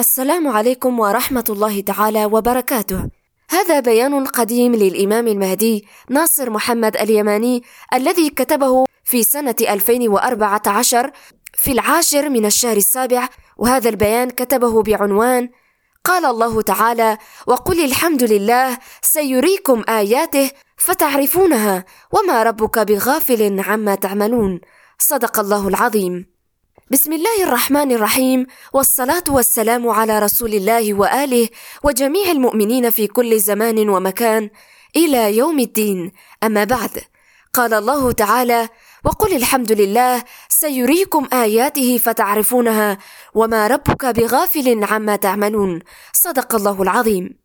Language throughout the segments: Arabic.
السلام عليكم ورحمة الله تعالى وبركاته. هذا بيان قديم للإمام المهدي ناصر محمد اليماني الذي كتبه في سنة 2014 في العاشر من الشهر السابع وهذا البيان كتبه بعنوان قال الله تعالى وقل الحمد لله سيريكم آياته فتعرفونها وما ربك بغافل عما تعملون صدق الله العظيم بسم الله الرحمن الرحيم والصلاة والسلام على رسول الله وآله وجميع المؤمنين في كل زمان ومكان إلى يوم الدين أما بعد قال الله تعالى وقل الحمد لله سيريكم آياته فتعرفونها وما ربك بغافل عما تعملون صدق الله العظيم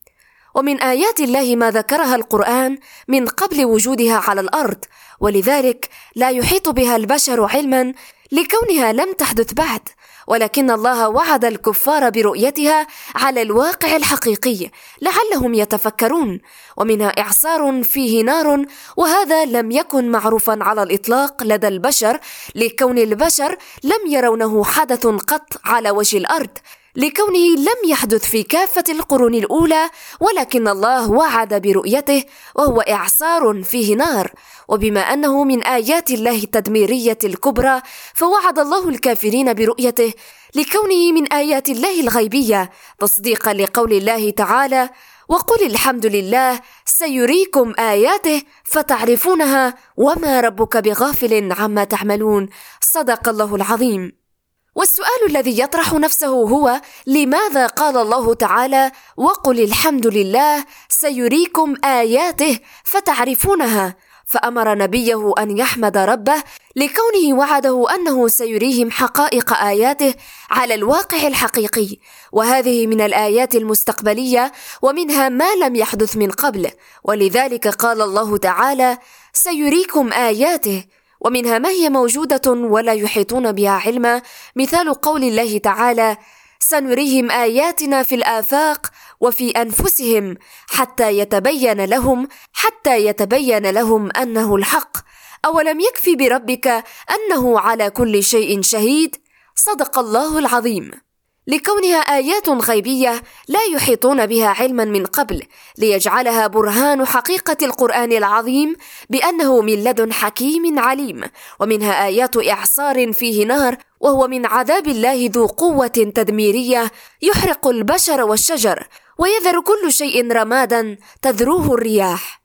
ومن آيات الله ما ذكرها القرآن من قبل وجودها على الأرض ولذلك لا يحيط بها البشر علما لكونها لم تحدث بعد ولكن الله وعد الكفار برؤيتها على الواقع الحقيقي لعلهم يتفكرون ومنها إعصار فيه نار وهذا لم يكن معروفا على الإطلاق لدى البشر لكون البشر لم يرونه حدث قط على وجه الأرض. لكونه لم يحدث في كافة القرون الأولى ولكن الله وعد برؤيته وهو إعصار فيه نار. وبما أنه من آيات الله التدميرية الكبرى فوعد الله الكافرين برؤيته لكونه من آيات الله الغيبية تصديقا لقول الله تعالى وقل الحمد لله سيريكم آياته فتعرفونها وما ربك بغافل عما تعملون صدق الله العظيم. والسؤال الذي يطرح نفسه هو لماذا قال الله تعالى وقل الحمد لله سيريكم آياته فتعرفونها فأمر نبيه أن يحمد ربه لكونه وعده أنه سيريهم حقائق آياته على الواقع الحقيقي. وهذه من الآيات المستقبلية ومنها ما لم يحدث من قبل. ولذلك قال الله تعالى سيريكم آياته ومنها ما هي موجودة ولا يحيطون بها علما. مثال قول الله تعالى سنريهم آياتنا في الآفاق وفي أنفسهم حتى يتبين لهم حتى يتبين لهم أنه الحق. أولم يكفي بربك أنه على كل شيء شهيد؟ صدق الله العظيم. لكونها آيات غيبية لا يحيطون بها علما من قبل ليجعلها برهان حقيقة القرآن العظيم بأنه من لدن حكيم عليم ومنها آيات إعصار فيه نار وهو من عذاب الله ذو قوة تدميرية يحرق البشر والشجر ويذر كل شيء رمادا تذروه الرياح.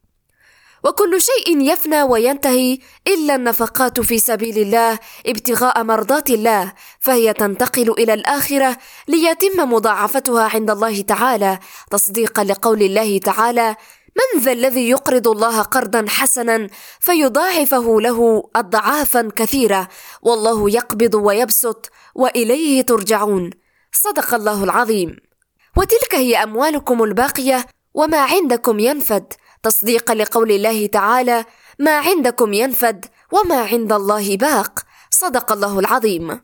وكل شيء يفنى وينتهي إلا النفقات في سبيل الله ابتغاء مرضات الله فهي تنتقل إلى الآخرة ليتم مضاعفتها عند الله تعالى. تصديقا لقول الله تعالى من ذا الذي يقرض الله قرضا حسنا فيضاعفه له اضعافا كثيرة والله يقبض ويبسط وإليه ترجعون صدق الله العظيم. وتلك هي أموالكم الباقية وما عندكم ينفد. تصديقا لقول الله تعالى ما عندكم ينفد وما عند الله باق. صدق الله العظيم.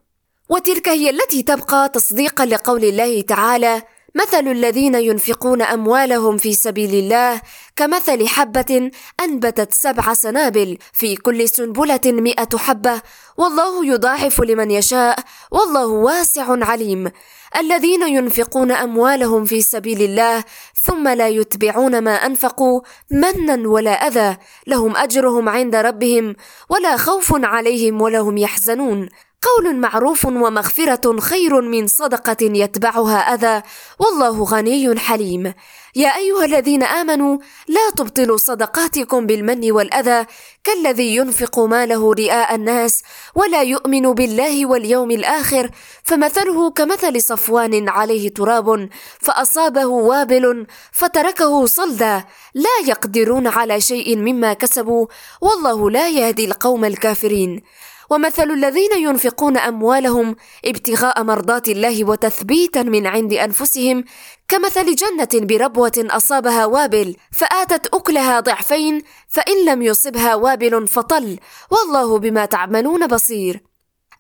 وتلك هي التي تبقى تصديقا لقول الله تعالى مثل الذين ينفقون أموالهم في سبيل الله كمثل حبة أنبتت سبع سنابل في كل سنبلة مئة حبة. والله يضاعف لمن يشاء والله واسع عليم. الذين ينفقون أموالهم في سبيل الله ثم لا يتبعون ما أنفقوا منا ولا أذى. لهم أجرهم عند ربهم ولا خوف عليهم ولا هم يحزنون. قول معروف ومغفرة خير من صدقة يتبعها أذى والله غني حليم. يا أيها الذين آمنوا لا تبطلوا صدقاتكم بالمن والأذى كالذي ينفق ماله رئاء الناس ولا يؤمن بالله واليوم الآخر فمثله كمثل صفوان عليه تراب فأصابه وابل فتركه صلدا. لا يقدرون على شيء مما كسبوا والله لا يهدي القوم الكافرين. ومثل الذين ينفقون أموالهم ابتغاء مرضات الله وتثبيتا من عند أنفسهم كمثل جنة بربوة أصابها وابل فآتت أكلها ضعفين فإن لم يصبها وابل فطل والله بما تعملون بصير.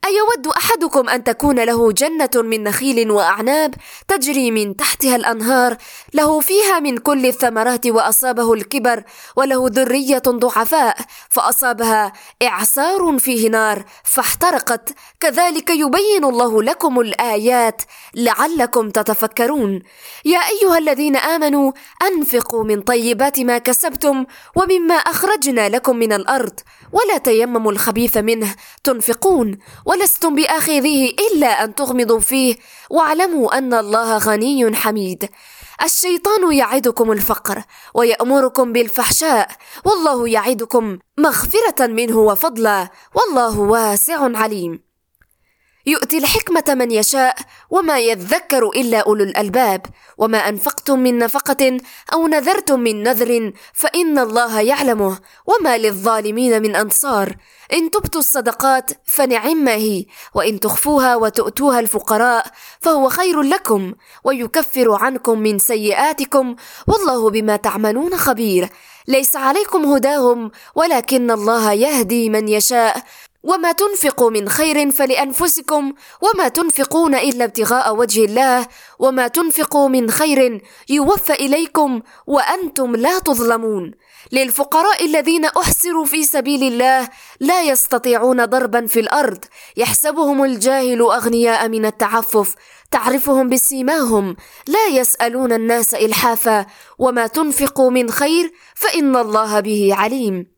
أيود أحدكم أن تكون له جنة من نخيل وأعناب تجري من تحتها الأنهار له فيها من كل الثمرات وأصابه الكبر وله ذرية ضعفاء فأصابها إعصار فيه نار فاحترقت. كذلك يبين الله لكم الآيات لعلكم تتفكرون. يا أيها الذين آمنوا أنفقوا من طيبات ما كسبتم ومما أخرجنا لكم من الأرض ولا تيمموا الخبيث منه تنفقون. ولستم بآخذيه إلا أن تغمضوا فيه. واعلموا أن الله غني حميد. الشيطان يعدكم الفقر ويأمركم بالفحشاء. والله يعدكم مغفرة منه وفضلا. والله واسع عليم. يؤتي الحكمة من يشاء وما يذكر إلا أولو الألباب. وما أنفقتم من نفقة أو نذرتم من نذر فإن الله يعلمه. وما للظالمين من أنصار. إن تبتوا الصدقات فنعما هي. وإن تخفوها وتؤتوها الفقراء فهو خير لكم ويكفر عنكم من سيئاتكم والله بما تعملون خبير. ليس عليكم هداهم ولكن الله يهدي من يشاء. وما تنفقوا من خير فلأنفسكم وما تنفقون إلا ابتغاء وجه الله وما تنفقوا من خير يوفى إليكم وأنتم لا تظلمون. للفقراء الذين احسروا في سبيل الله لا يستطيعون ضربا في الأرض. يحسبهم الجاهل أغنياء من التعفف. تعرفهم بسيماهم. لا يسألون الناس إلحافا. وما تنفقوا من خير فإن الله به عليم.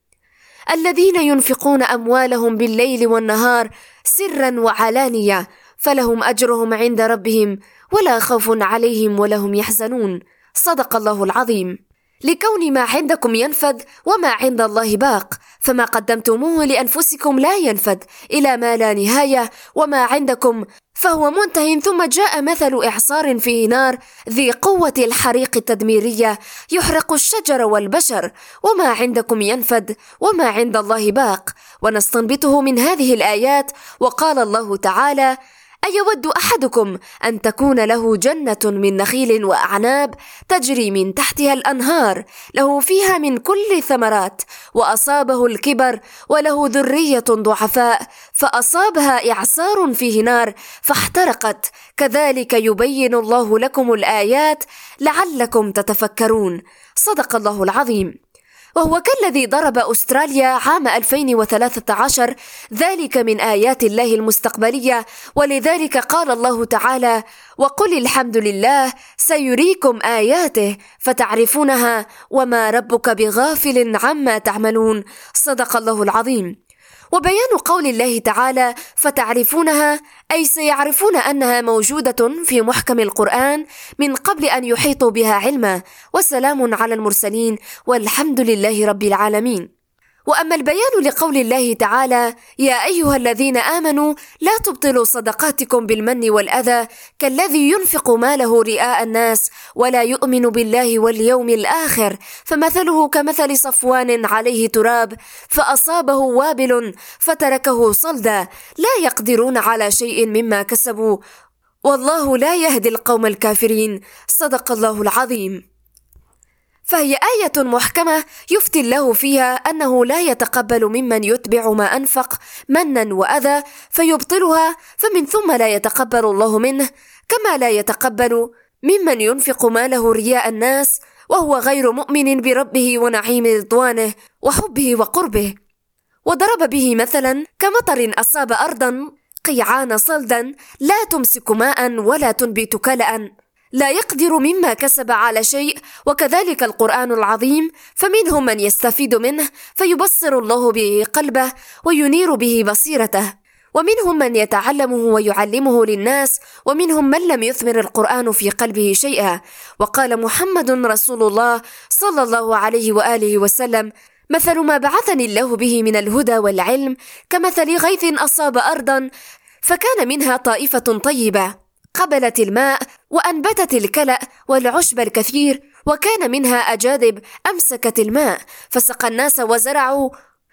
الذين ينفقون أموالهم بالليل والنهار سرا وعلانية فلهم أجرهم عند ربهم ولا خوف عليهم ولا هم يحزنون. صدق الله العظيم. لكون ما عندكم ينفد وما عند الله باق فما قدمتموه لأنفسكم لا ينفد إلى ما لا نهاية وما عندكم فهو منته ثم جاء مثل إعصار فيه نار ذي قوة الحريق التدميرية يحرق الشجر والبشر وما عندكم ينفد وما عند الله باق. ونستنبطه من هذه الآيات وقال الله تعالى أيود أحدكم أن تكون له جنة من نخيل وأعناب تجري من تحتها الأنهار له فيها من كل الثمرات وأصابه الكبر وله ذرية ضعفاء فأصابها إعصار فيه نار فاحترقت. كذلك يبين الله لكم الآيات لعلكم تتفكرون. صدق الله العظيم. وهو كالذي ضرب أستراليا عام 2013 ذلك من آيات الله المستقبلية. ولذلك قال الله تعالى وقل الحمد لله سيريكم آياته فتعرفونها وما ربك بغافل عما تعملون. صدق الله العظيم. وبيان قول الله تعالى فتعرفونها أي سيعرفون أنها موجودة في محكم القرآن من قبل أن يحيطوا بها علما وسلام على المرسلين والحمد لله رب العالمين. وأما البيان لقول الله تعالى يا أيها الذين آمنوا لا تبطلوا صدقاتكم بالمن والأذى كالذي ينفق ماله رئاء الناس ولا يؤمن بالله واليوم الآخر. فمثله كمثل صفوان عليه تراب فأصابه وابل فتركه صلدا لا يقدرون على شيء مما كسبوا والله لا يهدي القوم الكافرين. صدق الله العظيم. فهي آية محكمة يفتي الله فيها أنه لا يتقبل ممن يتبع ما أنفق منا وأذى فيبطلها فمن ثم لا يتقبل الله منه كما لا يتقبل ممن ينفق ماله رياء الناس وهو غير مؤمن بربه ونعيم رضوانه وحبه وقربه. وضرب به مثلا كمطر أصاب أرضا قيعان صلدا لا تمسك ماء ولا تنبت كلأ. لا يقدر مما كسب على شيء وكذلك القرآن العظيم فمنهم من يستفيد منه فيبصر الله به قلبه وينير به بصيرته. ومنهم من يتعلمه ويعلمه للناس ومنهم من لم يثمر القرآن في قلبه شيئا. وقال محمد رسول الله صلى الله عليه وآله وسلم مثل ما بعثني الله به من الهدى والعلم كمثل غيث أصاب ارضا فكان منها طائفة طيبة. قبلت الماء وأنبتت الكلأ والعشب الكثير وكان منها أجاذب أمسكت الماء فسقى الناس وزرعوا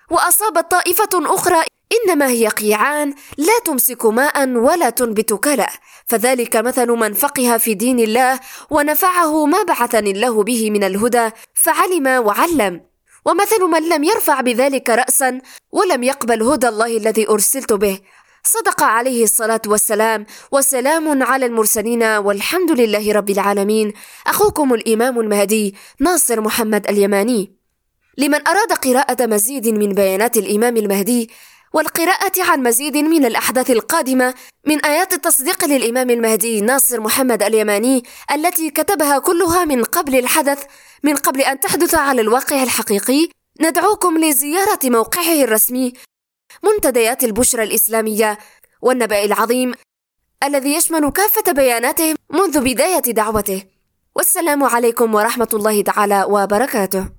وأصابت طائفة أخرى إنما هي قيعان لا تمسك ماء ولا تنبت كلأ. فذلك مثل من فقه في دين الله ونفعه ما بعثني الله به من الهدى فعلم وعلم. ومثل من لم يرفع بذلك رأسا ولم يقبل هدى الله الذي أرسلت به. صدق عليه الصلاة والسلام. وسلام على المرسلين والحمد لله رب العالمين. أخوكم الإمام المهدي ناصر محمد اليماني. لمن أراد قراءة مزيد من بيانات الإمام المهدي والقراءة عن مزيد من الأحداث القادمة من آيات التصديق للإمام المهدي ناصر محمد اليماني التي كتبها كلها من قبل الحدث من قبل أن تحدث على الواقع الحقيقي ندعوكم لزيارة موقعه الرسمي منتديات البشرى الإسلامية والنبأ العظيم الذي يشمل كافة بياناته منذ بداية دعوته. والسلام عليكم ورحمة الله تعالى وبركاته.